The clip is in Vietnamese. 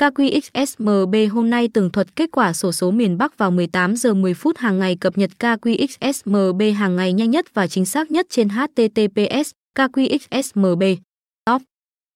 KQXSMB hôm nay tường thuật kết quả sổ số miền Bắc vào 18 giờ 10 phút hàng ngày cập nhật KQXSMB hàng ngày nhanh nhất và chính xác nhất trên HTTPS KQXSMB